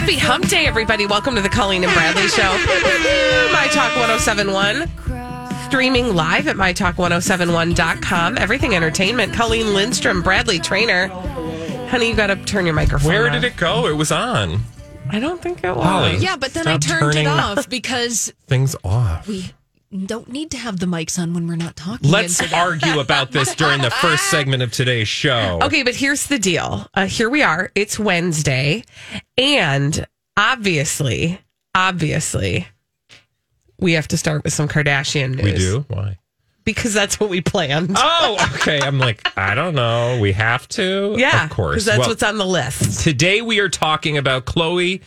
Happy Hump Day, everybody. Welcome to the Colleen and Bradley Show. My Talk 1071. Streaming live at MyTalk1071.com. Everything Entertainment. Colleen Lindstrom, Bradley Traynor. Honey, you got to turn your microphone Where on. did it go? It was on. I don't think it was. Holly. Yeah, but then Stop I turned turning it off because Things off. we don't need to have the mics on when we're not talking. Let's into argue about this during the first segment of today's show. Okay, but here's the deal. Uh, here we are. It's Wednesday. And obviously, obviously, we have to start with some Kardashian news. We do? Why? Because that's what we planned. Oh, okay. I'm like, I don't know. We have to? yeah. Of course. Because that's Well, what's on the list. Today we are talking about Khloé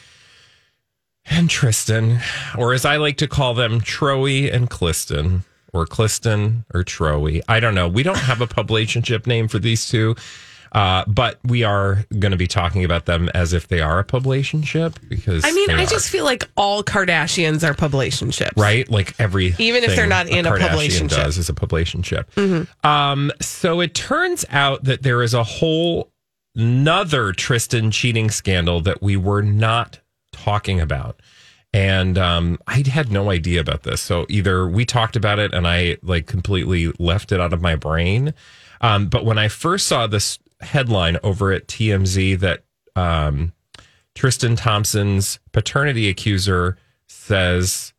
and Tristan, or as I like to call them, Troe and Cliston, or Cliston or Troe. I don't know. We don't have a publicationship name for these two, uh, but we are going to be talking about them as if they are a publicationship because I mean, I are, just feel like all Kardashians are publicationships. right like every Even if they're not in a Kardashian publicationship. Mm-hmm. does is a publicationship. Um, so it turns out that there is a whole another Tristan cheating scandal that we were not talking about. And um, I had no idea about this. So either we talked about it and I like completely left it out of my brain. Um, but when I first saw this headline over at TMZ that um, Tristan Thompson's paternity accuser says,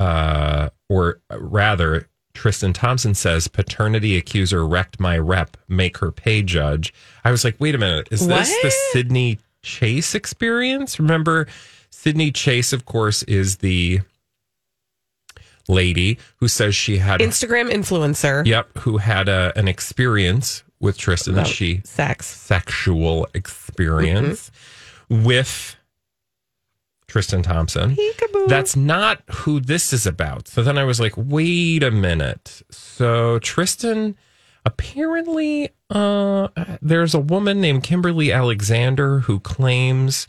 uh, or rather, Tristan Thompson says paternity accuser wrecked my rep, make her pay judge. I was like, wait a minute, is this the Sydney Chase experience? Remember, Sydney Chase, of course, is the lady who says she had Instagram influencer. Yep, who had a, an experience with Tristan. About she sex. sexual experience mm-hmm. with Tristan Thompson. Peekaboo. That's not who this is about. So then I was like, wait a minute. So Tristan apparently uh there's a woman named Kimberly Alexander who claims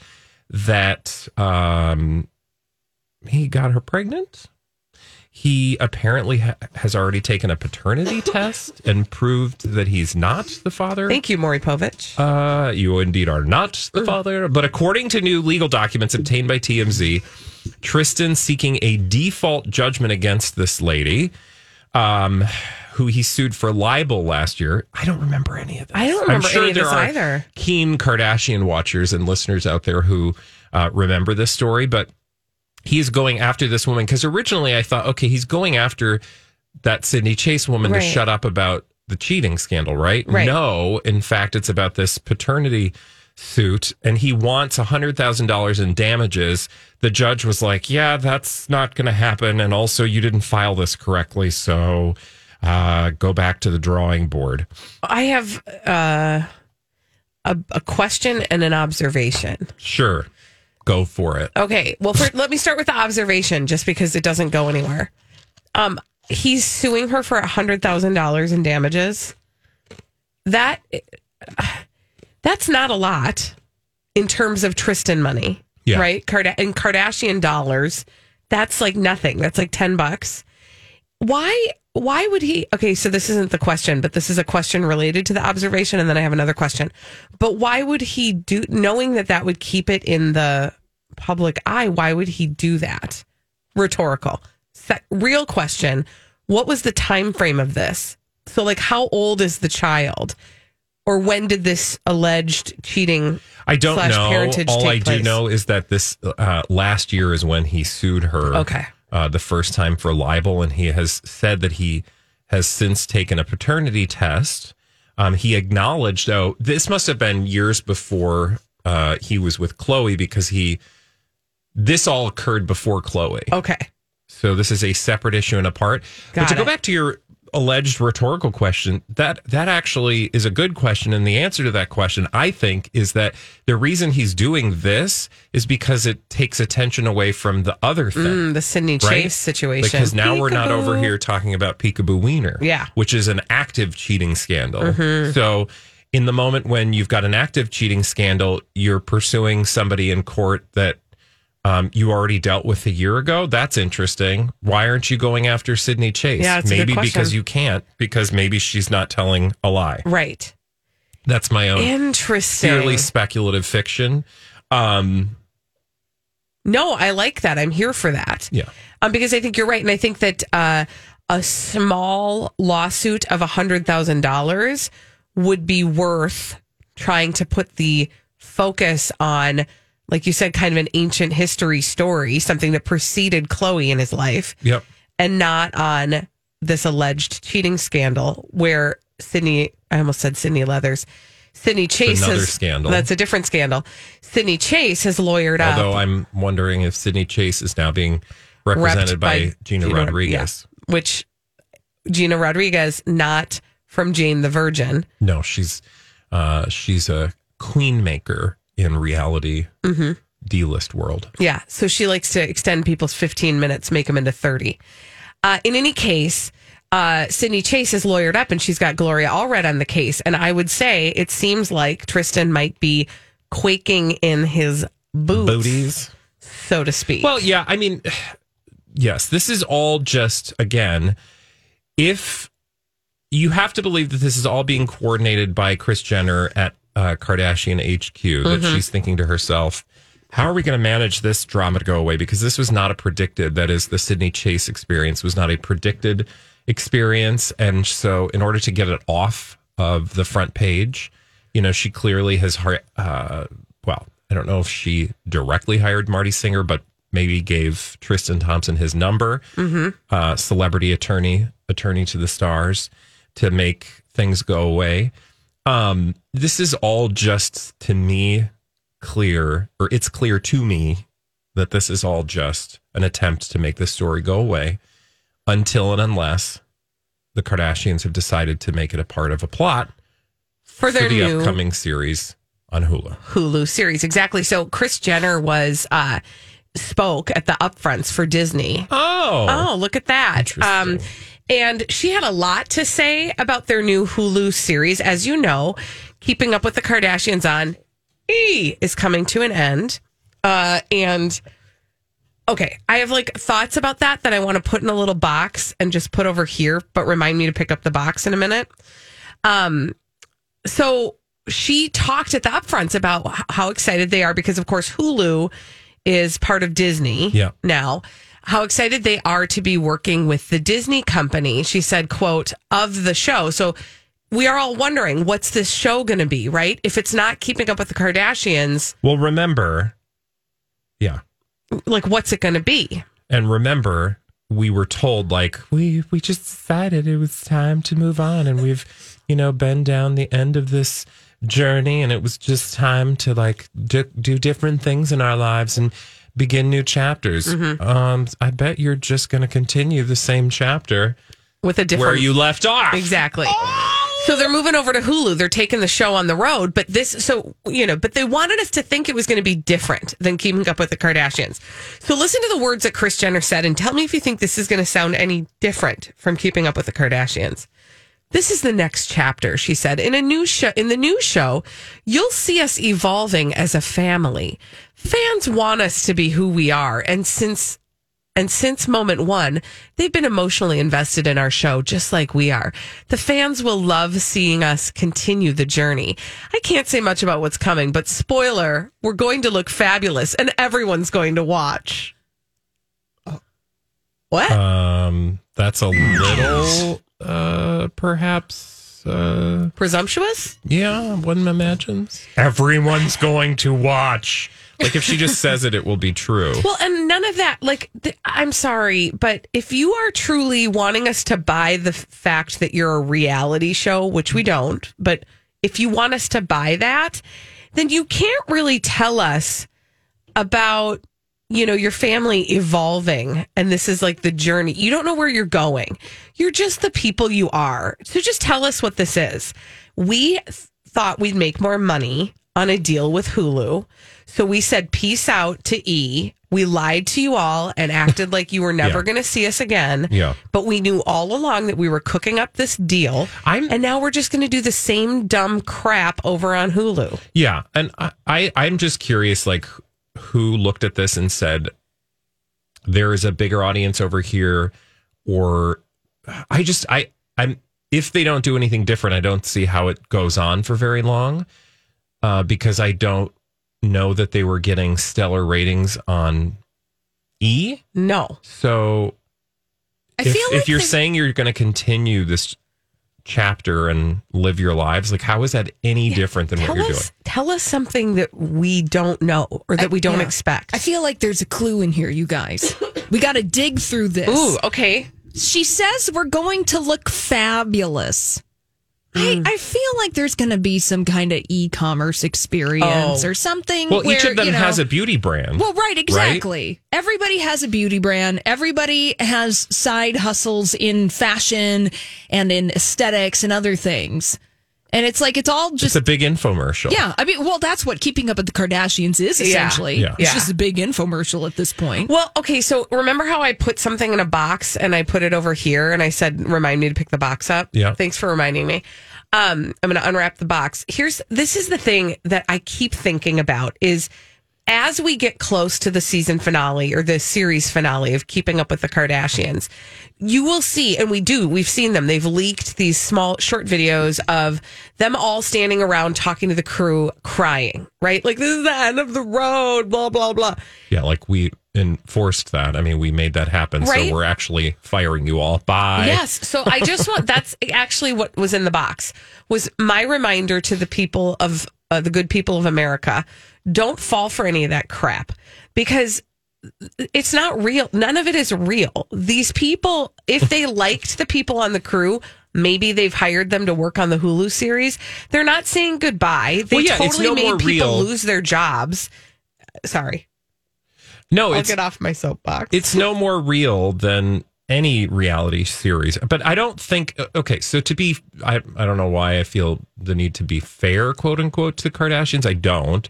that um he got her pregnant. He apparently ha- has already taken a paternity test and proved that he's not the father. Thank you, Maury Povich. Uh, you indeed are not the father. But according to new legal documents obtained by TMZ, Tristan seeking a default judgment against this lady, um, who he sued for libel last year. I don't remember any of this. I don't remember any of there this are either. Keen Kardashian watchers and listeners out there who uh, remember this story, but he's going after this woman because originally I thought, okay, he's going after that Sydney Chase woman Right. to shut up about the cheating scandal, right? Right. No, in fact, it's about this paternity suit, and he wants $100,000 in damages. The judge was like, yeah, that's not going to happen. And also, you didn't file this correctly. So uh, go back to the drawing board. I have uh, a, a question and an observation. Sure. Go for it. Okay. Well, for, let me start with the observation, just because it doesn't go anywhere. Um, he's suing her for a hundred thousand dollars in damages. That that's not a lot in terms of Tristan money, Yeah. right? Card- in Kardashian dollars, that's like nothing. That's like ten bucks. Why? Why would he? Okay, so this isn't the question, but this is a question related to the observation, and then I have another question. But why would he do? Knowing that that would keep it in the public eye, why would he do that? Rhetorical. Se- real question: What was the time frame of this? So, like, how old is the child, or when did this alleged cheating I don't slash know. parentage All I place? do know is that this uh, last year is when he sued her. Okay. Uh, the first time for libel, and he has said that he has since taken a paternity test. Um, he acknowledged, though, this must have been years before uh, he was with Khloé because he. This all occurred before Khloé. Okay. So this is a separate issue and apart. but Got to go back to your alleged rhetorical question, that that actually is a good question. And the answer to that question, I think, is that the reason he's doing this is because it takes attention away from the other thing. Mm, the Sydney Right? Chase situation. Because now we're not over here talking about Peekaboo Wiener, Yeah. which is an active cheating scandal. Mm-hmm. So, in the moment when you've got an active cheating scandal, you're pursuing somebody in court that um, you already dealt with a year ago. That's interesting. Why aren't you going after Sydney Chase? Yeah, it's a good maybe because you can't, because maybe she's not telling a lie. Right. That's my own Interesting. purely speculative fiction. Um, No, I like that. I'm here for that. yeah. Um, because I think you're right, and I think that uh, a small lawsuit of hundred thousand dollars would be worth trying to put the focus on, like you said, kind of an ancient history story, something that preceded Khloé in his life, Yep. and not on this alleged cheating scandal where Sydney, I almost said Sydney Leathers. Sydney Chase another has, scandal. That's a different scandal. Sydney Chase has lawyered up. Although I'm wondering if Sydney Chase is now being represented repped by, Gina, Rodriguez. yeah, which Gina Rodriguez, not from Jane the Virgin. No, she's uh, she's a queen maker in reality Mm-hmm. D-list world. Yeah. So she likes to extend people's 15 minutes, make them into 30. Uh, in any case, uh, Sydney Chase is lawyered up and she's got Gloria Allred on the case. And I would say it seems like Tristan might be quaking in his boots, Booties. so to speak. Well, yeah, I mean, yes, this is all just again, if you have to believe that this is all being coordinated by Kris Jenner at uh, Kardashian HQ, that she's thinking to herself, how are we going to manage this drama to go away? Because this was not a predicted, that is, the Sydney Chase experience was not a predicted experience. And so, in order to get it off of the front page, you know, she clearly has, uh, well, I don't know if she directly hired Marty Singer, but maybe gave Tristan Thompson his number, uh, celebrity attorney, attorney to the stars, to make things go away. Um, this is all just to me clear, or it's clear to me that this is all just an attempt to make this story go away until and unless the Kardashians have decided to make it a part of a plot for their for the new upcoming series on Hulu. Hulu series. Exactly. So Kris Jenner was uh spoke at the upfronts for Disney. Oh, Oh, look at that. Um. And she had a lot to say about their new Hulu series. As you know, Keeping Up with the Kardashians on E is coming to an end. Uh and okay, I have like thoughts about that that I want to put in a little box and just put over here, but remind me to pick up the box in a minute. Um so she talked at the upfronts about how excited they are because, of course, Hulu is part of Disney Yeah. now. How excited they are to be working with the Disney company. She said, "quote of the show." So we are all wondering what's this show going to be, right? If it's not Keeping Up with the Kardashians, well, remember, yeah, like what's it going to be? and remember, we were told like we we just decided it was time to move on, and we've you know been down the end of this journey, and it was just time to like d- do different things in our lives and begin new chapters. Um, I bet you're just going to continue the same chapter With a different where you left off. Exactly. So they're moving over to Hulu. They're taking the show on the road, but this, so, you know, but they wanted us to think it was going to be different than keeping up with the Kardashians. So listen to the words that Kris Jenner said and tell me if you think this is going to sound any different from keeping up with the Kardashians. This is the next chapter, she said. In a new show, in the new show, you'll see us evolving as a family. Fans want us to be who we are, and since and since moment one, they've been emotionally invested in our show, just like we are. The fans will love seeing us continue the journey. I can't say much about what's coming, but spoiler, we're going to look fabulous and everyone's going to watch. What? Um, that's a little, uh, perhaps uh, Presumptuous? yeah, one imagines. Everyone's going to watch. Like if she just says it, it will be true. Well, and none of that, like, th- I'm sorry, but if you are truly wanting us to buy the f- fact that you're a reality show, which we don't, but if you want us to buy that, then you can't really tell us about, you know, your family evolving and this is like the journey. You don't know where you're going. You're just the people you are. So just tell us what this is. We th- thought we'd make more money on a deal with Hulu. So we said peace out to E. We lied to you all and acted like you were never Yeah. going to see us again. Yeah. But we knew all along that we were cooking up this deal. I'm- and now we're just going to do the same dumb crap over on Hulu. Yeah, and I, I I'm just curious, like who looked at this and said there is a bigger audience over here, or I just I I'm if they don't do anything different, I don't see how it goes on for very long, uh, because I don't know that they were getting stellar ratings on E. No. So I if, feel if like you're saying you're going to continue this chapter and live your lives, like how is that any different than what you're us, doing? tell us something that we don't know or that we don't yeah. expect. I feel like there's a clue in here, you guys. We got to dig through this. Ooh, okay. She says we're going to look fabulous. I, mm. I feel like there's going to be some kind of e-commerce experience Oh. or something. Well, each where, of them you know- has a beauty brand. Well, right, exactly. Everybody has a beauty brand. Everybody has side hustles in fashion and in aesthetics and other things. And it's like it's all it's just a big infomercial. yeah. I mean, well, that's what Keeping Up with the Kardashians is essentially. Yeah. It's just a big infomercial at this point. Well, okay, so remember how I put something in a box and I put it over here and I said, remind me to pick the box up? Yeah. Thanks for reminding me. Um, I'm going to unwrap the box. Here's this is the thing that I keep thinking about is as we get close to the season finale or the series finale of Keeping Up with the Kardashians, you will see, and we do, we've seen them. They've leaked these small, short videos of them all standing around talking to the crew, crying, right? Like, this is the end of the road, blah, blah, blah. Yeah, like we enforced that. I mean, we made that happen. Right? So we're actually firing you all. Bye. Yes. So I just want that's actually what was in the box was my reminder to the people of uh, the good people of America. Don't fall for any of that crap because it's not real. None of it is real. These people, if they liked the people on the crew, maybe they've hired them to work on the Hulu series. They're not saying goodbye. They Well, yeah, totally no made people real. lose their jobs. Sorry, No, I'll it's get off my soapbox. it's no more real than any reality series. But I don't think uh, okay, so to be I I don't know why I feel the need to be fair, quote unquote, to the Kardashians. I don't.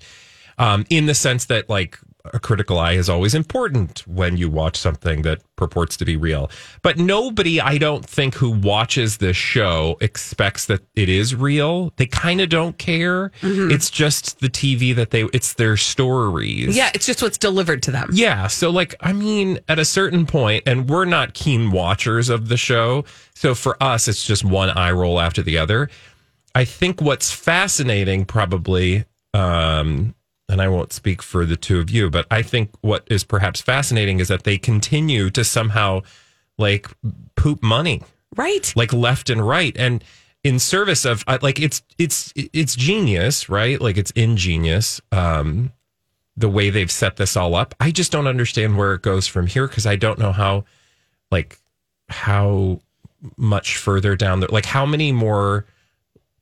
Um, in the sense that like a critical eye is always important when you watch something that purports to be real. But nobody, I don't think, who watches this show expects that it is real. They kind of don't care. It's just the TV that they, it's their stories. yeah, it's just what's delivered to them. Yeah. So, like, I mean, at a certain point, and we're not keen watchers of the show. So for us, it's just one eye roll after the other. I think what's fascinating, probably, um, and I won't speak for the two of you, but I think what is perhaps fascinating is that they continue to somehow like poop money. Right. like left and right. And in service of like it's it's it's genius right? Like it's ingenious um the way they've set this all up. I just don't understand where it goes from here because i don't know how like how much further down the like how many more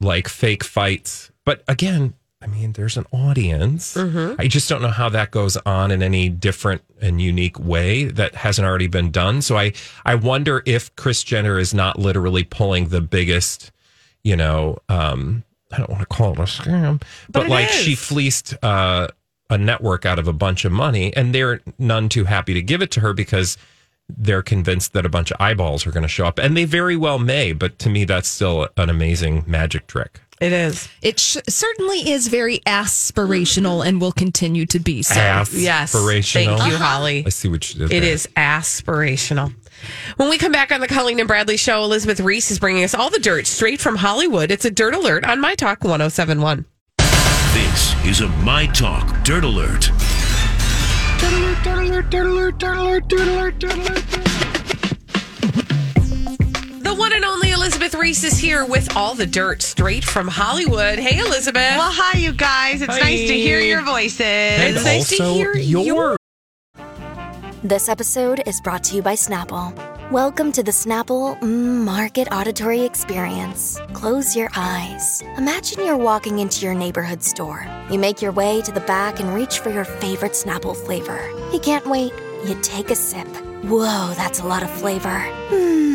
like fake fights. But again i mean there's an audience. I just don't know how that goes on in any different and unique way that hasn't already been done. So i i wonder if kris jenner is not literally pulling the biggest you know um i don't want to call it a scam but, it like is. she fleeced uh a network out of a bunch of money and they're none too happy to give it to her because they're convinced that a bunch of eyeballs are going to show up. And they very well may but to me that's still an amazing magic trick It is. It sh- certainly is very aspirational and will continue to be so. Yes. Aspirational. Thank you, Holly. i see what you did It there. is aspirational. When we come back on the Colleen and Bradley show, Elizabeth Reese is bringing us all the dirt straight from Hollywood. It's a dirt alert on My Talk 1071. This is a My Talk Dirt Alert. The one and only Elizabeth Reese is here with all the dirt straight from Hollywood. Hey, Elizabeth. Well, hi, you guys. It's nice to hear your voices. And nice to also hear your your- This episode is brought to you by Snapple. Welcome to the Snapple mm, Market Auditory Experience. Close your eyes. Imagine you're walking into your neighborhood store. You make your way to the back and reach for your favorite Snapple flavor. You can't wait. You take a sip. Whoa, that's a lot of flavor. Hmm.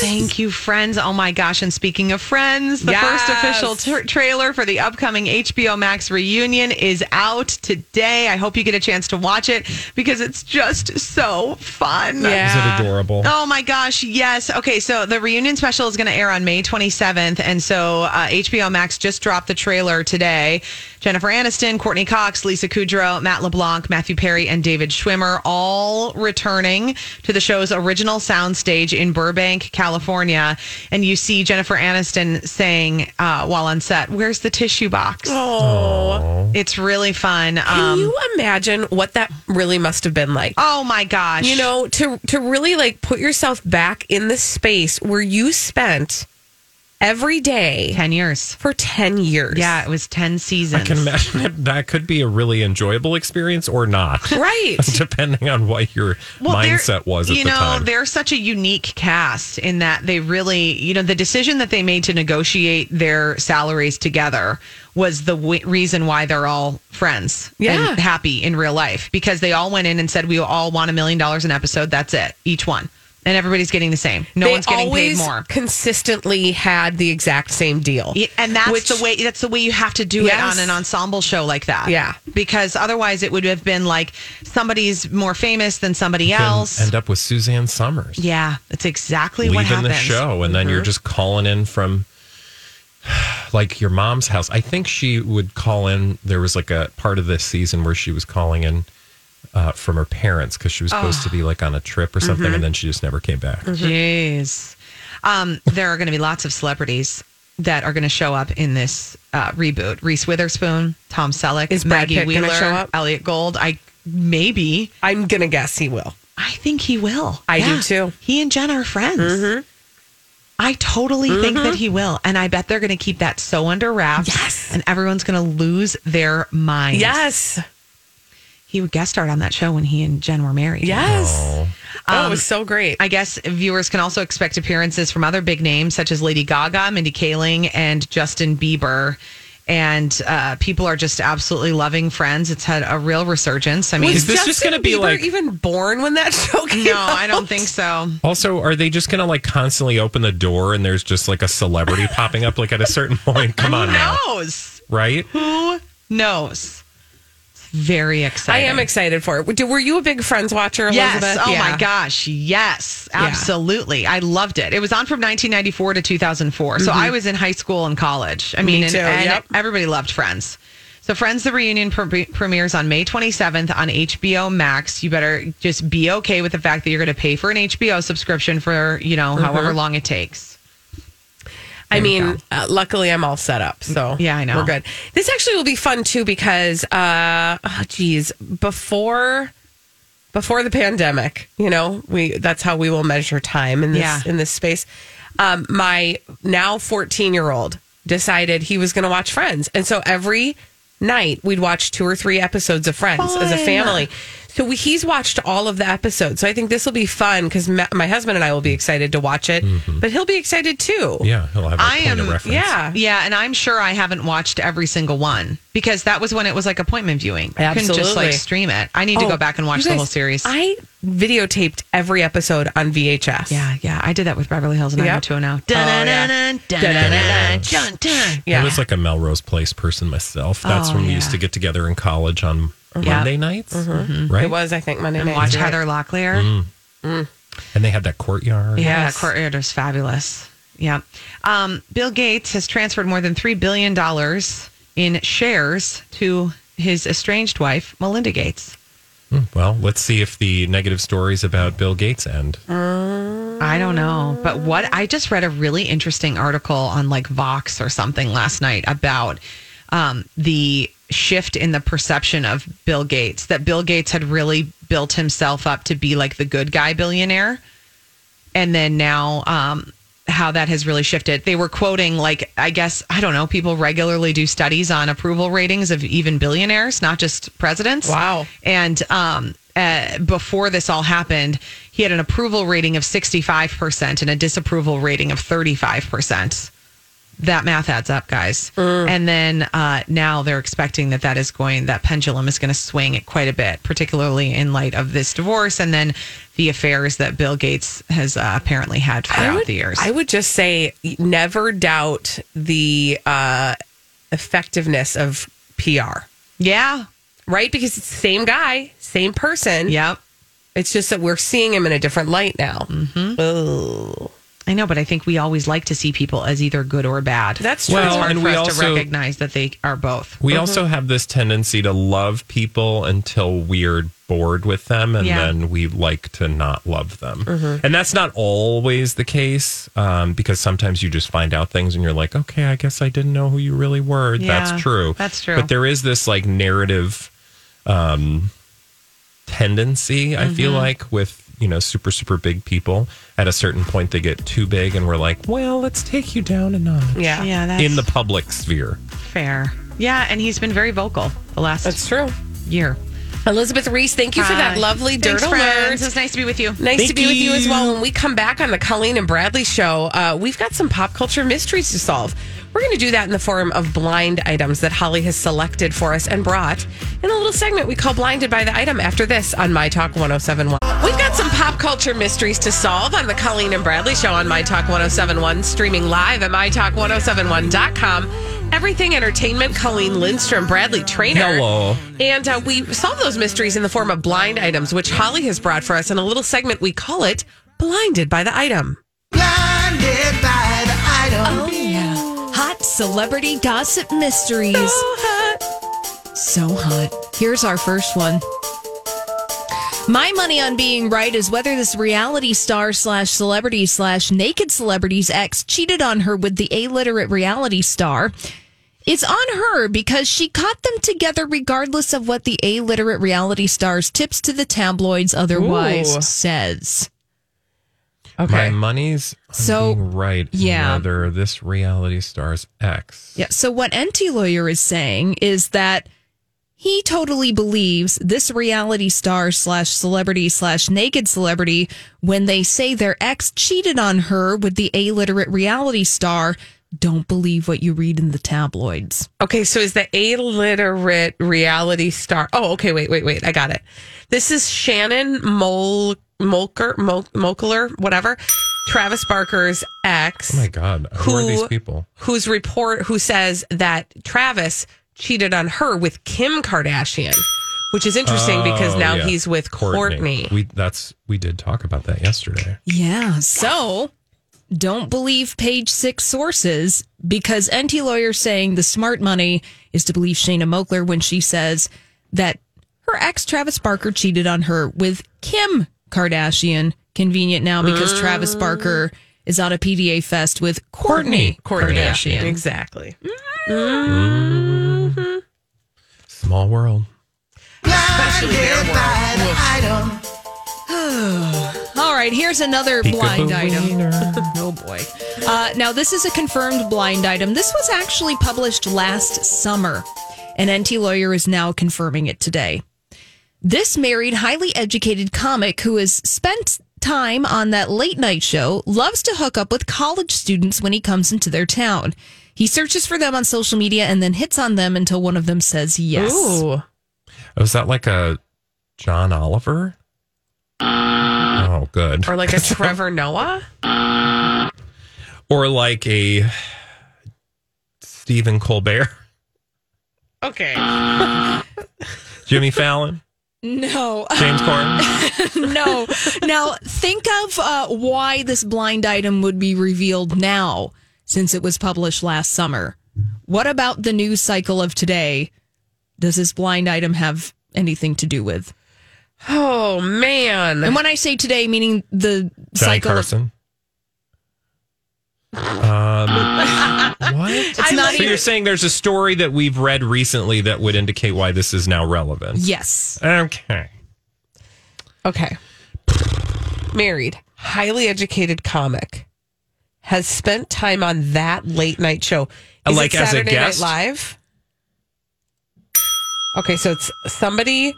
Thank you, friends. Oh my gosh. And speaking of friends, the Yes. first official tra- trailer for the upcoming HBO Max reunion is out today. I hope you get a chance to watch it because it's just so fun. Is it adorable? Oh my gosh, yes. Okay, so the reunion special is going to air on May 27th. And so uh, HBO Max just dropped the trailer today. Jennifer Aniston, Courteney Cox, Lisa Kudrow, Matt LeBlanc, Matthew Perry, and David Schwimmer all returning to the show's original soundstage in Burbank, California. And you see Jennifer Aniston saying uh, while on set, Where's the tissue box? Oh. It's really fun. Can Um, you imagine what that really must have been like? oh my gosh. You know, to to really like put yourself back in the space where you spent every day 10 years. for 10 years. Yeah, it was 10 seasons. I can imagine that, that could be a really enjoyable experience or not, Right. depending on what your they're- mindset was at you the know, time. they're such a unique cast in that they really, you know, the decision that they made to negotiate their salaries together was the w- reason why they're all friends Yeah. and happy in real life because they all went in and said, we all want a million dollars an episode. That's it, each one. And everybody's getting the same. No they one's getting paid more. consistently had the exact same deal. Yeah, and that's Which- the way that's the way you have to do Yes. it on an ensemble show like that. Yeah. Because otherwise it would have been like somebody's more famous than somebody You else. end up with Suzanne Somers. yeah, that's exactly what leaving happens. the show and then Mm-hmm. you're just calling in from like your mom's house i think she would call in there was like a part of this season where she was calling in uh, from her parents because she was supposed to be like on a trip or something Mm-hmm. and then she just never came back Jeez. Um, there are going to be lots of celebrities that are going to show up in this uh, reboot. Reese Witherspoon, Tom Selleck, Is Brad Maggie Pitt gonna Wheeler, show up? Elliott Gould. I maybe. I'm going to guess he will. I think he will. I do too. He and Jen are friends. Mm-hmm. I totally think that he will. And I bet they're going to keep that so under wraps. Yes. And everyone's going to lose their minds. Yes. He would guest starred on that show when he and Jen were married. Yes. oh Oh, it was so great. I guess viewers can also expect appearances from other big names such as Lady Gaga, Mindy Kaling, and Justin Bieber. And uh, people are just absolutely loving Friends. It's had a real resurgence. I mean, Is this just Justin gonna be Bieber like- even born when that show came no, out? I don't think so. also are they just gonna like constantly open the door and there's just like a celebrity popping up like at a certain point come on Who now knows? right Who knows? It's excited. I am excited for it. Were you a big Friends watcher, Elizabeth? Yes. Oh Yeah. my gosh. Yes. Yeah. Absolutely. I loved it. It was on from 1994 to 2004. So I was in high school and college. I mean, Mm-hmm. Me and, and yep. everybody loved Friends. So Friends the reunion pre- premieres on May 27th on HBO Max. You better just be okay with the fact that you're going to pay for an HBO subscription for, you know, Mm-hmm. however long it takes. I There you mean, uh, luckily I'm all set up, so Yeah, I know. we're good. This actually will be fun too because, uh, oh, geez, before before the pandemic, you know, we that's how we will measure time in this Yeah. in this space. Um, my now 14 year old decided he was going to watch Friends, and so every night we'd watch two or three episodes of Friends as a Fun. family. So we, he's watched all of the episodes. So I think this will be fun because my, my husband and I will be excited to watch it, mm-hmm. but he'll be excited too. Yeah, he'll have a I point am- of reference. Yeah. Yeah, and I'm sure I haven't watched every single one because that was when it was like appointment viewing. I couldn't just like stream it. I need to Oh, go back and watch you the whole series. I videotaped every episode on VHS. yeah, yeah, I did that with Beverly Hills Yep. 90210. Oh, yeah. I was like a Melrose Place person myself. That's Oh, when we yeah. used to get together in college on Yeah. Monday nights, Mm-hmm. right? It was, I think, Monday And night. watch right. Heather Locklear. And they had that courtyard. Yeah, Yes. that courtyard is fabulous. Yeah. Um, Bill Gates has transferred more than $3 billion in shares to his estranged wife, Melinda Gates. Well, let's see if the negative stories about Bill Gates end. I don't know. But what I just read a really interesting article on like Vox or something last night about um, the shift in the perception of Bill Gates, that Bill Gates had really built himself up to be like the good guy billionaire. And then now, um, how that has really shifted. They were quoting, like, I guess, I don't know, people regularly do studies on approval ratings of even billionaires, not just presidents. Wow. And um, uh, before this all happened, he had an approval rating of 65% and a disapproval rating of 35%. That math adds up, guys. And then uh, now they're expecting that that is going, that pendulum is going to swing it quite a bit, particularly in light of this divorce and then the affairs that Bill Gates has uh, apparently had throughout would, the years. I would just say never doubt the uh, effectiveness of PR, yeah. right? Because it's the same guy, same person. Yep. It's just that we're seeing him in a different light now. Mm-hmm. I know, but I think we always like to see people as either good or bad. That's true. Well, it's hard and for we us to also- recognize that they are both. We also have this tendency to love people until we're bored with them, and Yeah. then we like to not love them. And that's not always the case um, because sometimes you just find out things and you're like, okay, I guess I didn't know who you really were. Yeah, that's true. that's true. But there is this like narrative um, tendency, I feel like, with you know super super big people. At a certain point, they get too big, and we're like, well, let's take you down a notch yeah, Yeah, that's in the public sphere. fair. Yeah, and he's been very vocal the last that's true. year. Elizabeth Reese, thank you for that Hi. lovely Thanks, dirt friends. alert. It's nice to be with you. Nice to Thank be with you as you. well. When we come back on the Colleen and Bradley show, uh, we've got some pop culture mysteries to solve. We're going to do that in the form of blind items that Holly has selected for us and brought in a little segment we call Blinded by the Item after this on My Talk 1071. We've got some pop culture mysteries to solve on the Colleen and Bradley show on My Talk 1071, streaming live at MyTalk1071.com. Everything Entertainment, Colleen Lindstrom, Bradley Traynor. Hello. And uh, we solve those mysteries in the form of blind items, which Holly has brought for us in a little segment we call it Blinded by the Item. Celebrity gossip mysteries. So hot. So hot. Here's our first one. My money on being right is whether this reality star slash celebrity slash naked celebrity's ex cheated on her with the illiterate reality star. It's on her because she caught them together regardless of what the illiterate reality star's tips to the tabloids otherwise Ooh. says. Okay. My money's on So, being right. yeah. Whether this reality star's ex. Yeah. So what Enty lawyer is saying is that he totally believes this reality star slash celebrity slash naked celebrity when they say their ex cheated on her with the illiterate reality star. Don't believe what you read in the tabloids. Okay, so is the illiterate reality star? Oh, okay, wait, wait, wait. I got it. This is Shannon Mol Molker Mol, Molkler, whatever. Travis Barker's ex. Oh my God. Who, are these people? whose report who says that Travis cheated on her with Kim Kardashian, which is interesting because Oh, now yeah. he's with Kourtney. We that's we did talk about that yesterday. Yeah. So don't believe page six sources because Enty lawyer saying the smart money is to believe Shanna Moakler when she says that her ex Travis Barker cheated on her with Kim Kardashian. Convenient now because mm. Travis Barker is on a PDA fest with Kourtney, Kourtney Kardashian. Exactly. Mm-hmm. Small world. Especially their world. All right, here's another blind item. Oh boy. Uh, now, this is a confirmed blind item. This was actually published last summer, An Enty Lawyer is now confirming it today. This married, highly educated comic who has spent time on that late night show loves to hook up with college students when he comes into their town. He searches for them on social media and then hits on them until one of them says yes. Ooh. Oh, Was that like a John Oliver? Oh, good. Or like a Trevor Noah? Or like a Stephen Colbert, Okay. Jimmy Fallon, No. James Corden. no. Now, think of uh, why this blind item would be revealed now since it was published last summer. What about the news cycle of today? Does this blind item have anything to do with? Oh, man. And when I say today, meaning the Johnny cycle of Carson. Um, what? It's not so even- you're saying there's a story that we've read recently that would indicate why this is now relevant? Yes. Okay. Okay. Married, highly educated comic has spent time on that late night show. Is Like it as a Saturday guest? Night Live? Okay, so it's somebody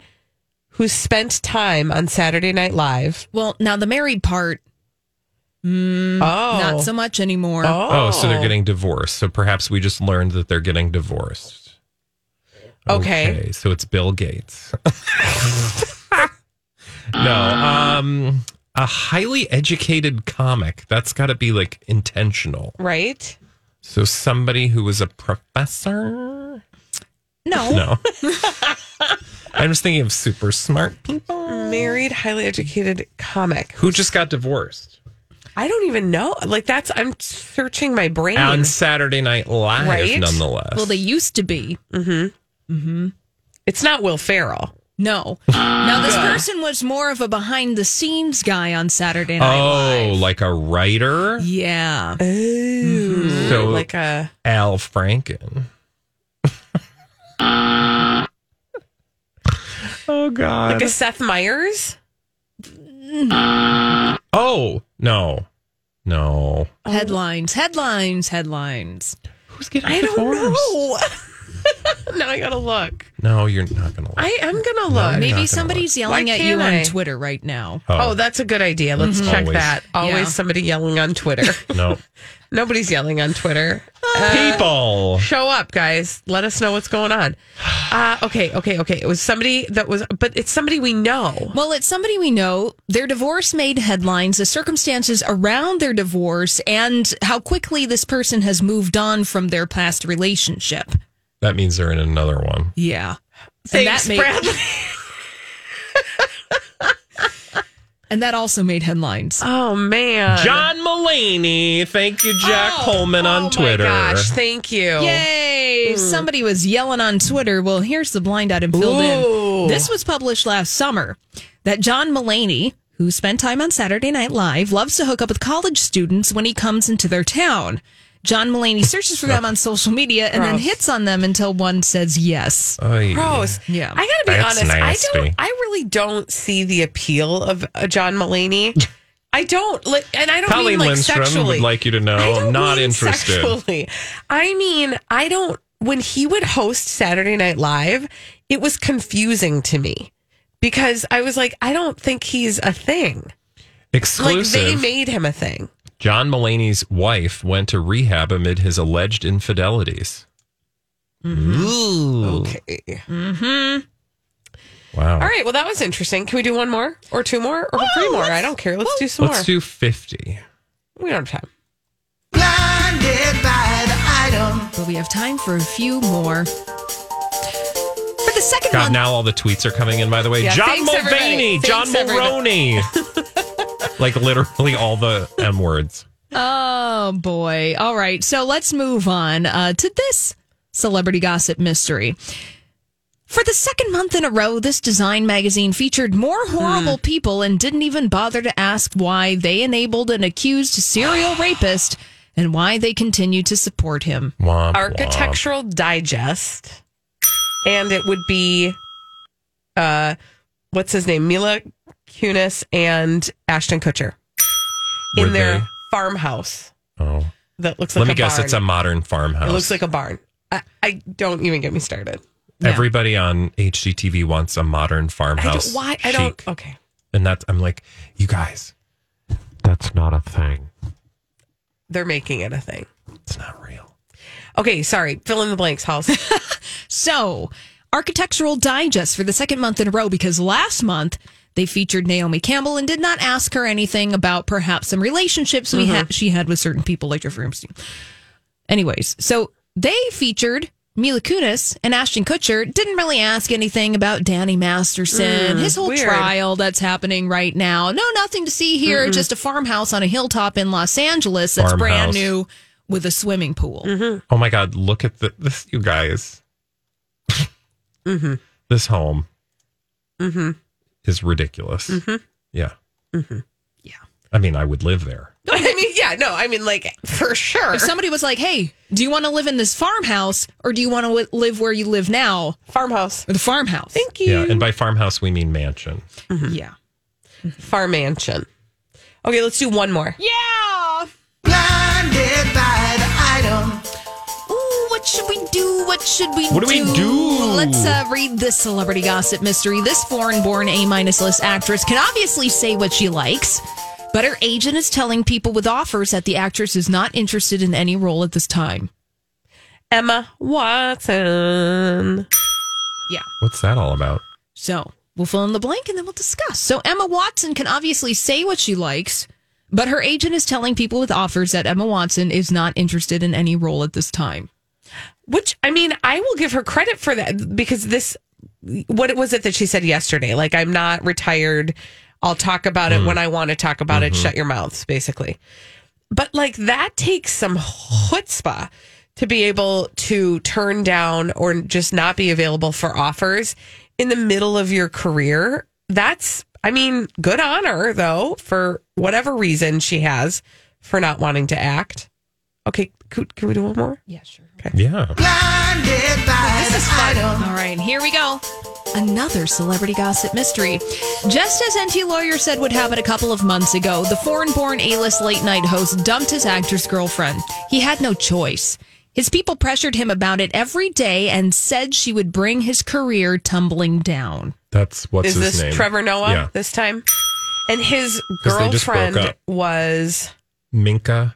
who spent time on Saturday Night Live. Well, now the married part, Oh, not so much anymore. Oh, so they're getting divorced. So perhaps we just learned that they're getting divorced. Okay. so it's Bill Gates. no, um, a highly educated comic. That's got to be like intentional. right. So somebody who was a professor. No. No, I'm just thinking of super smart people Married, highly educated comic. who just got divorced I don't even know. Like that's I'm searching my brain. on Saturday Night Live, Right. nonetheless. Well, they used to be. Mm-hmm. Mm-hmm. It's not Will Ferrell. No. Now, this person was more of a behind the scenes guy on Saturday Night Live. oh, Live. like a writer. Yeah. So Like a Al Franken. oh God. like a Seth Meyers. Oh no, no. Headlines, headlines, headlines. Who's getting I don't divorced? know. now I gotta look. No, you're not gonna. Lie. I am gonna look. you're Maybe gonna somebody's Why yelling at you can't on Twitter right now. Oh, that's a good idea. Let's check Always. that. Always Yeah. somebody yelling on Twitter. no. Nobody's yelling on Twitter. People. Show up, guys. Let us know what's going on. Uh, okay, okay, okay. It was somebody that was, but it's somebody we know. Well, it's somebody we know. Their divorce made headlines, the circumstances around their divorce, and how quickly this person has moved on from their past relationship. That means they're in another one. Yeah. Thanks, and that made, Bradley. and that also made headlines. Oh man, John Mulaney. Thank you, Jack oh, Coleman on oh Twitter. oh Twitter. My gosh, thank you. Yay! Hmm. Somebody was yelling on Twitter. Well, here's the blind item filled Ooh. in. This was published last summer that John Mulaney, who spent time on Saturday Night Live, loves to hook up with college students when he comes into their town. John Mulaney searches for them on social media and then hits on them until one says yes. Oy. Gross. Yeah. I gotta be That's honest. I don't. I really don't see the appeal of uh, John Mulaney. I don't like, and I don't Colleen mean like Lindstrom sexually. would like you to know. I don't I'm not mean interested. Sexually. I mean, I don't. When he would host Saturday Night Live, it was confusing to me because I was like, I don't think he's a thing. Exclusive. Like they made him a thing. John Mulaney's wife went to rehab amid his alleged infidelities. Ooh. Okay. Mm-hmm. Wow. All right. Well, that was interesting. Can we do one more or two more or three more? I don't care. Let's do some more. Let's do 50. we don't have time. But we have time for a few more. For the second God, month, now all the tweets are coming in, by the way. Yeah, John thanks. Mulvaney, John Thanks, everybody. Mulroney. like literally all the M words. Oh boy. All right. So let's move on uh, to this celebrity gossip mystery. For the second month in a row, this design magazine featured more horrible people and didn't even bother to ask why they enabled an accused serial rapist and why they continue to support him. Womp, womp. Architectural Digest, and it would be, uh, what's his name, Mila Kunis and Ashton Kutcher Were in their they? farmhouse Oh. that looks like Let me a guess, barn. it's a modern farmhouse. It looks like a barn. I, I don't even get me started. Yeah. Everybody on HGTV wants a modern farmhouse. don't, why? I don't. chic. Okay. And that's I'm like, you guys, that's not a thing. They're making it a thing. It's not real. Okay. Sorry. Fill in the blanks, House. So, Architectural Digest for the second month in a row because last month they featured Naomi Campbell and did not ask her anything about perhaps some relationships we mm-hmm. had she had with certain people like Jeffrey Epstein. Anyways, so they featured Mila Kunis and Ashton Kutcher. Didn't really ask anything about Danny Masterson, mm, his whole weird. trial that's happening right now. No, nothing to see here. Just a farmhouse on a hilltop in Los Angeles that's brand new with a swimming pool. Mm-hmm. Oh my god, look at the, this, you guys. Mm-hmm. This home mm-hmm. is ridiculous. Mm-hmm. Yeah. Yeah. I mean, I would live there. I mean, yeah. No. I mean, like for sure. If somebody was like, "Hey, do you want to live in this farmhouse or do you want to w- live where you live now, Farmhouse. or the farmhouse?" Thank you. Yeah. And by farmhouse, we mean mansion. Yeah. Farm mansion. Okay. Let's do one more. Yeah. Should we What do we do? Let's uh, read this celebrity gossip mystery. This foreign-born A-minus list actress can obviously say what she likes, but her agent is telling people with offers that the actress is not interested in any role at this time. Emma Watson. Yeah. What's that all about? So we'll fill in the blank and then we'll discuss. So Emma Watson can obviously say what she likes, but her agent is telling people with offers that Emma Watson is not interested in any role at this time. Which I mean, I will give her credit for that because this. What was it that she said yesterday? Like, I'm not retired. I'll talk about it mm. when I want to talk about it. Mm-hmm. Shut your mouths, basically. But like that takes some chutzpah to be able to turn down or just not be available for offers in the middle of your career. That's, I mean, good on her though for whatever reason she has for not wanting to act. Okay, could, can we do one more? Yeah, sure. Yeah. This is fun. All right, here we go. Another celebrity gossip mystery. Just as Enty Lawyer said would happen a couple of months ago, the foreign born A list late night host dumped his actress girlfriend. He had no choice. His people pressured him about it every day and said she would bring his career tumbling down. That's what's Is his this name? Trevor Noah Yeah. this time? And his 'Cause they just broke girlfriend up. was Minka.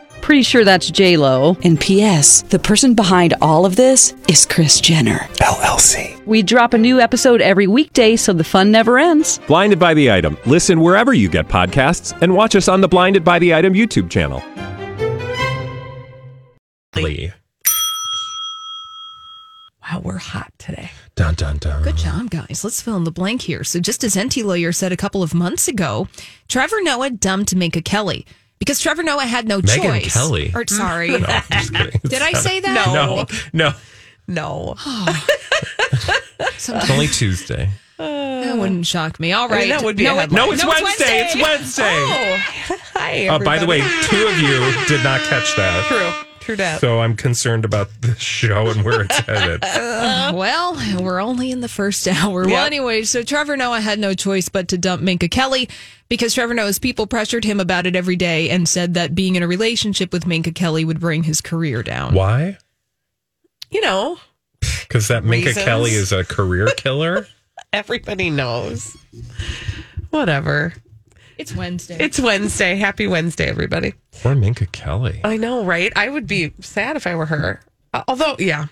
Pretty sure that's J Lo. And P.S. The person behind all of this is Kris Jenner LLC. We drop a new episode every weekday, so the fun never ends. Blinded by the item. Listen wherever you get podcasts, and watch us on the Blinded by the Item YouTube channel. Lee. Wow, we're hot today. Dun dun dun. Good job, guys. Let's fill in the blank here. So, just as Enty Lawyer said a couple of months ago, Trevor Noah dumped Minka Kelly because Trevor Noah had no Megyn choice. Kelly. Or, sorry. No, just. Did I say that? No. No, no. No. Sometimes It's only Tuesday. that wouldn't shock me. All right. mean, that would be no, a it- headline. No, it's Wednesday. It's Wednesday. Oh, hi. Uh, by the way, two of you did not catch that. true, true that. So I'm concerned about the show and where it's headed. Uh, well, we're only in the first hour. Well, anyway, so Trevor Noah had no choice but to dump Minka Kelly because Trevor Noah's people pressured him about it every day and said that being in a relationship with Minka Kelly would bring his career down. Why? you know, Because that Minka Reasons. Kelly is a career killer. everybody knows. Whatever. It's Wednesday. It's Wednesday. Happy Wednesday, everybody. Poor Minka Kelly. I know, right? I would be sad if I were her. Uh, Although, yeah.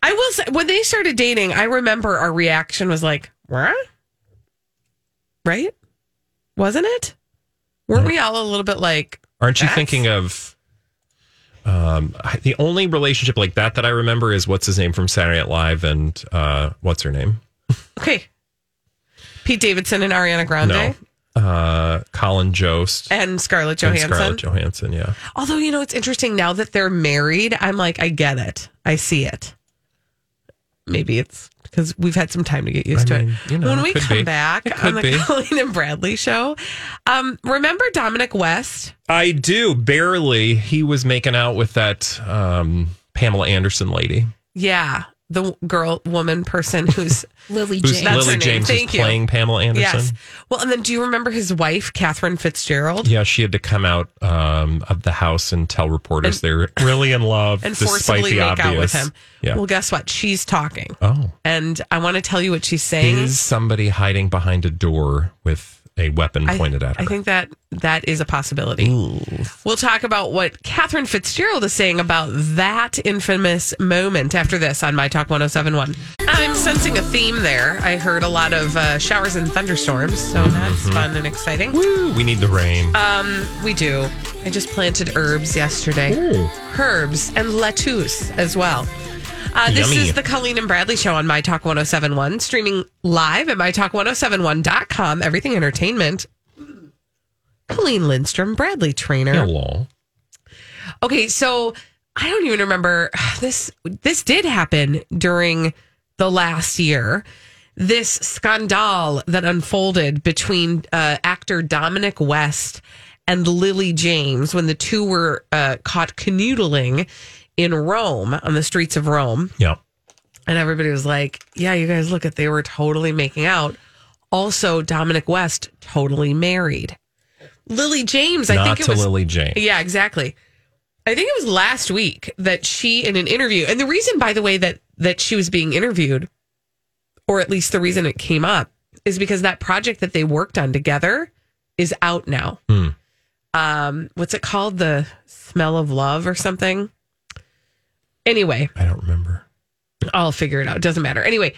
I will say, when they started dating, I remember our reaction was like, what? Right? Wasn't it? Weren't we all a little bit like, Aren't you That's- thinking of um, I- the only relationship like that that I remember is what's his name from Saturday Night Live and uh, what's her name? okay, Pete Davidson and Ariana Grande No, uh, Colin Jost and Scarlett and Johansson? Scarlett Johansson. Yeah, Although, you know, it's interesting now that they're married, I'm like, I get it. I see it. Maybe it's because we've had some time to get used I to mean, it. you know, when we come be. back on the be. Colleen and Bradley show, um, remember Dominic West? I do barely. He was making out with that um, Pamela Anderson lady. Yeah, the girl, woman, person who's Lily Who's James. That's her Lily name. James Thank is you. playing Pamela Anderson. yes. Well, and then do you remember his wife, Catherine Fitzgerald? Yeah, she had to come out um, of the house and tell reporters they're really in love, and despite forcibly the make obvious. out with him. Yeah. Well, guess what? She's talking, oh, and I want to tell you what she's saying. is somebody hiding behind a door with a weapon I- pointed at her? I think that that is a possibility. We'll talk about what Catherine Fitzgerald is saying about that infamous moment after this on My Talk 1071. I'm sensing a theme there. I heard a lot of uh, showers and thunderstorms, so that's fun and exciting. Woo, we need the rain. Um, we do. I just planted herbs yesterday. Herbs and lettuce as well. Uh, this Yummy. is the Colleen and Bradley show on My Talk 1071, streaming live at MyTalk1071.com. Everything Entertainment. Colleen Lindstrom, Bradley Traynor. Hello. Okay, so I don't even remember this. This did happen during the last year. This scandal that unfolded between uh, actor Dominic West and Lily James when the two were uh, caught canoodling in Rome on the streets of Rome. Yeah. And everybody was like, yeah, you guys look at they were totally making out. Also, Dominic West totally married. Lily James, I think it to was Lily James. yeah, exactly. I think it was last week that she in an interview, and the reason, by the way, that that she was being interviewed, or at least the reason it came up, is because that project that they worked on together is out now. Hmm. Um, what's it called? The Smell of Love or something. Anyway, I don't remember. I'll figure it out. It doesn't matter. Anyway,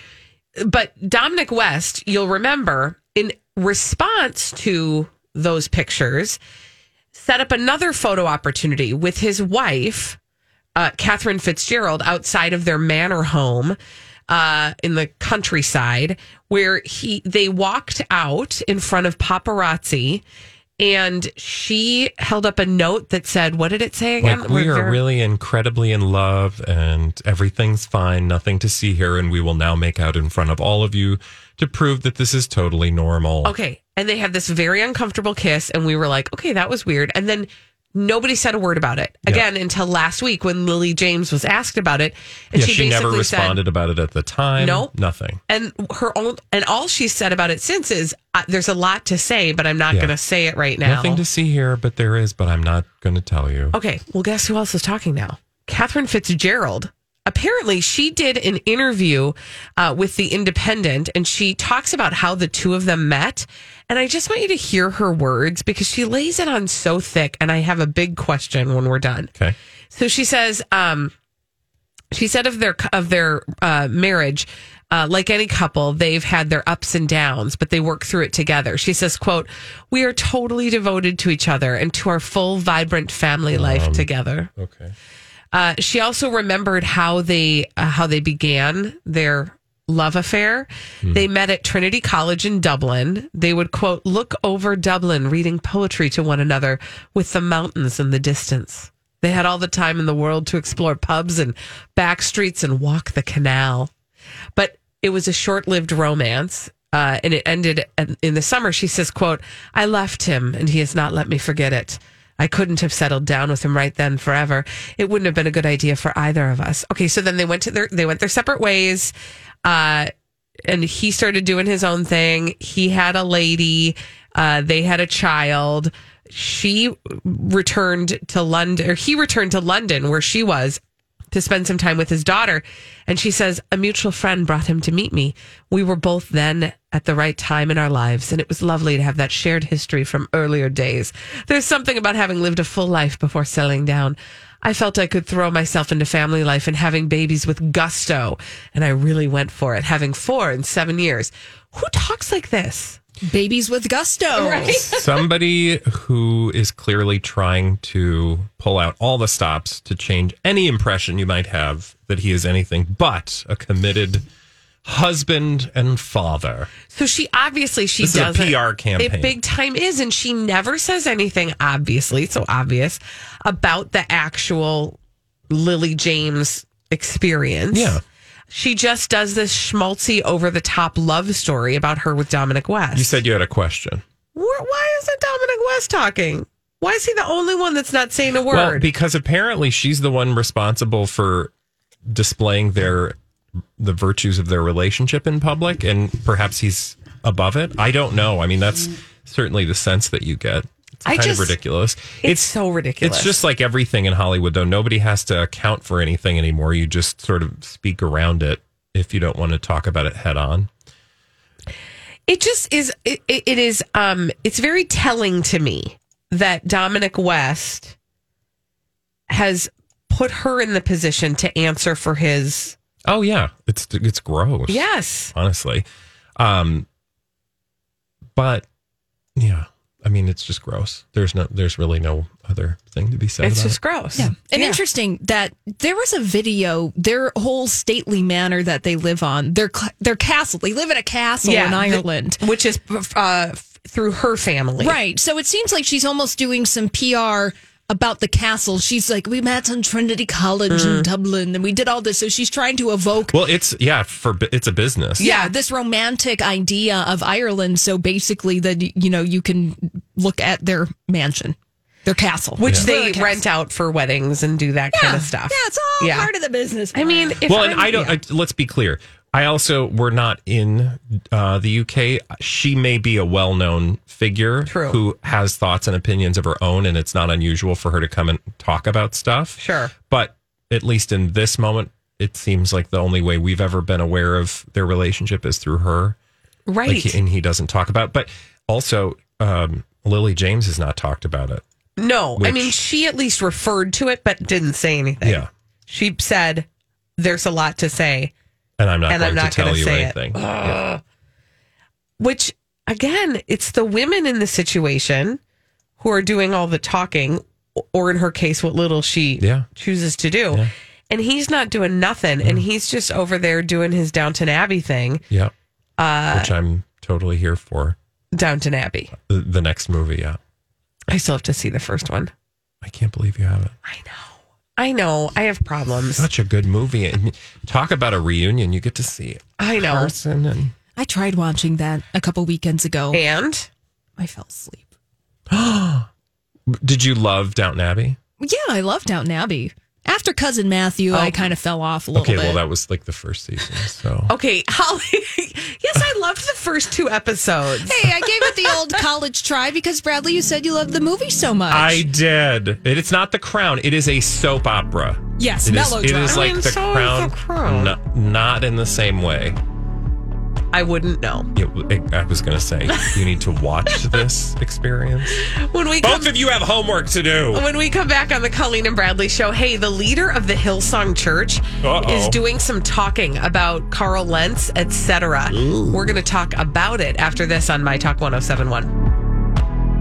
but Dominic West, you'll remember, in response to those pictures, set up another photo opportunity with his wife, uh, Catherine Fitzgerald, outside of their manor home uh, in the countryside, where he they walked out in front of paparazzi. And she held up a note that said, "What did it say again?" Like we are really incredibly in love, and everything's fine. Nothing to see here, and we will now make out in front of all of you to prove that this is totally normal. Okay. And they had this very uncomfortable kiss, and we were like, okay, that was weird. And then nobody said a word about it again until last week when Lily James was asked about it. And yeah, she, she, never basically responded about it at the time. Nope. nothing. And her own, and all she said about it since is, uh, there's a lot to say, but I'm not Yeah. going to say it right now. Nothing to see here, but there is. But I'm not going to tell you. Okay, well, guess who else is talking now? Catherine Fitzgerald. Apparently, she did an interview uh, with The Independent and she talks about how the two of them met. And I just want you to hear her words because she lays it on so thick. And I have a big question when we're done. Okay. So she says, um, she said of their of their uh, marriage, uh, like any couple, they've had their ups and downs, but they work through it together. She says, "quote We are totally devoted to each other and to our full, vibrant family life together." Okay. Uh, she also remembered how they uh, how they began their love affair. They met at Trinity College in Dublin. They would quote look over Dublin, reading poetry to one another with the mountains in the distance. They had all the time in the world to explore pubs and back streets and walk the canal. But it was a short-lived romance. Uh, and it ended in the summer. She says, "quote I left him, and he has not let me forget it. I couldn't have settled down with him right then forever. It wouldn't have been a good idea for either of us." Okay, so then they went to their they went their separate ways. Uh, and he started doing his own thing. He had a lady. Uh, they had a child. She returned to London, or he returned to London, where she was to spend some time with his daughter. And she says, a mutual friend brought him to meet me. We were both then at the right time in our lives, and it was lovely to have that shared history from earlier days. There's something about having lived a full life before settling down. I felt I could throw myself into family life and having babies with gusto. And I really went for it, having four in seven years. Who talks like this? Babies with gusto. Somebody who is clearly trying to pull out all the stops to change any impression you might have that he is anything but a committed husband and father. So she obviously she This is a does it. PR campaign. It big time is, and she never says anything. Obviously, so obvious about the actual Lily James experience. Yeah. She just does this schmaltzy, over the top love story about her with Dominic West. You said you had a question. Why isn't Dominic West talking? Why is he the only one that's not saying a word? Well, because apparently she's the one responsible for displaying their the virtues of their relationship in public, and perhaps he's above it. I don't know. I mean, that's certainly the sense that you get. It's I kind just- of ridiculous. It's so ridiculous. It's just like everything in Hollywood, though. Nobody has to account for anything anymore. You just sort of speak around it if you don't want to talk about it head on. it just is it, it it is um it's very telling to me that Dominic West has put her in the position to answer for his Oh yeah, it's it's gross. yes honestly. Um, but yeah, I mean, it's just gross. There's no, there's really no other thing to be said. it's about just it. gross Yeah. And interesting that there was a video, their whole stately manor that they live on, their their castle. They live in a castle in the- Ireland. which is uh through her family Right. So it seems like she's almost doing some PR about the castle. She's like, we met on Trinity College in mm. Dublin and we did all this. So she's trying to evoke Well, it's yeah, for it's a business. yeah, this romantic idea of Ireland. So basically that you know, you can look at their mansion, their castle. which Their they castle. rent out for weddings and do that kind of stuff Yeah, it's all Yeah. part of the business. I mean if well, and I'm- I don't. yeah. I, let's be clear. I also we're not in uh, the UK. She may be a well-known figure True. who has thoughts and opinions of her own, and it's not unusual for her to come and talk about stuff. Sure. but at least in this moment, it seems like the only way we've ever been aware of their relationship is through her. right Like, he- and he doesn't talk about. it. But also, um, Lily James has not talked about it. no I mean she at least referred to it but didn't say anything Yeah, she said there's a lot to say and I'm not And going I'm not to tell you anything. Yeah. which again it's the women in the situation who are doing all the talking or in her case what little she Yeah. chooses to do and he's not doing nothing and he's just over there doing his downton abbey thing Yeah. Uh, Which I'm totally here for. downton abbey The, the next movie, yeah. i still have to see the first one I can't believe you haven't. i know i know i have problems Such a good movie. And talk about a reunion. You get to see i know Carson and I tried watching that a couple weekends ago. and I fell asleep. did you love Downton Abbey? Yeah, I love Downton Abbey. After Cousin Matthew, I kind of fell off a little Okay, bit. well that was like the first season. So okay holly yes i loved the first two episodes hey, I gave it the old college try because Bradley, you said you loved the movie so much. I did. It- It's not The Crown. It is a soap opera. yes, It is, it melodrama. is like I mean, The so Crown, The Crown. no- not in the same way. I wouldn't know It- I was going to say you need to watch this experience. when we come Both of you have homework to do. When we come back on the Colleen and Bradley show, hey, the leader of the Hillsong Church Uh-oh. is doing some talking about Carl Lentz, etc. We're going to talk about it after this on My Talk 1071.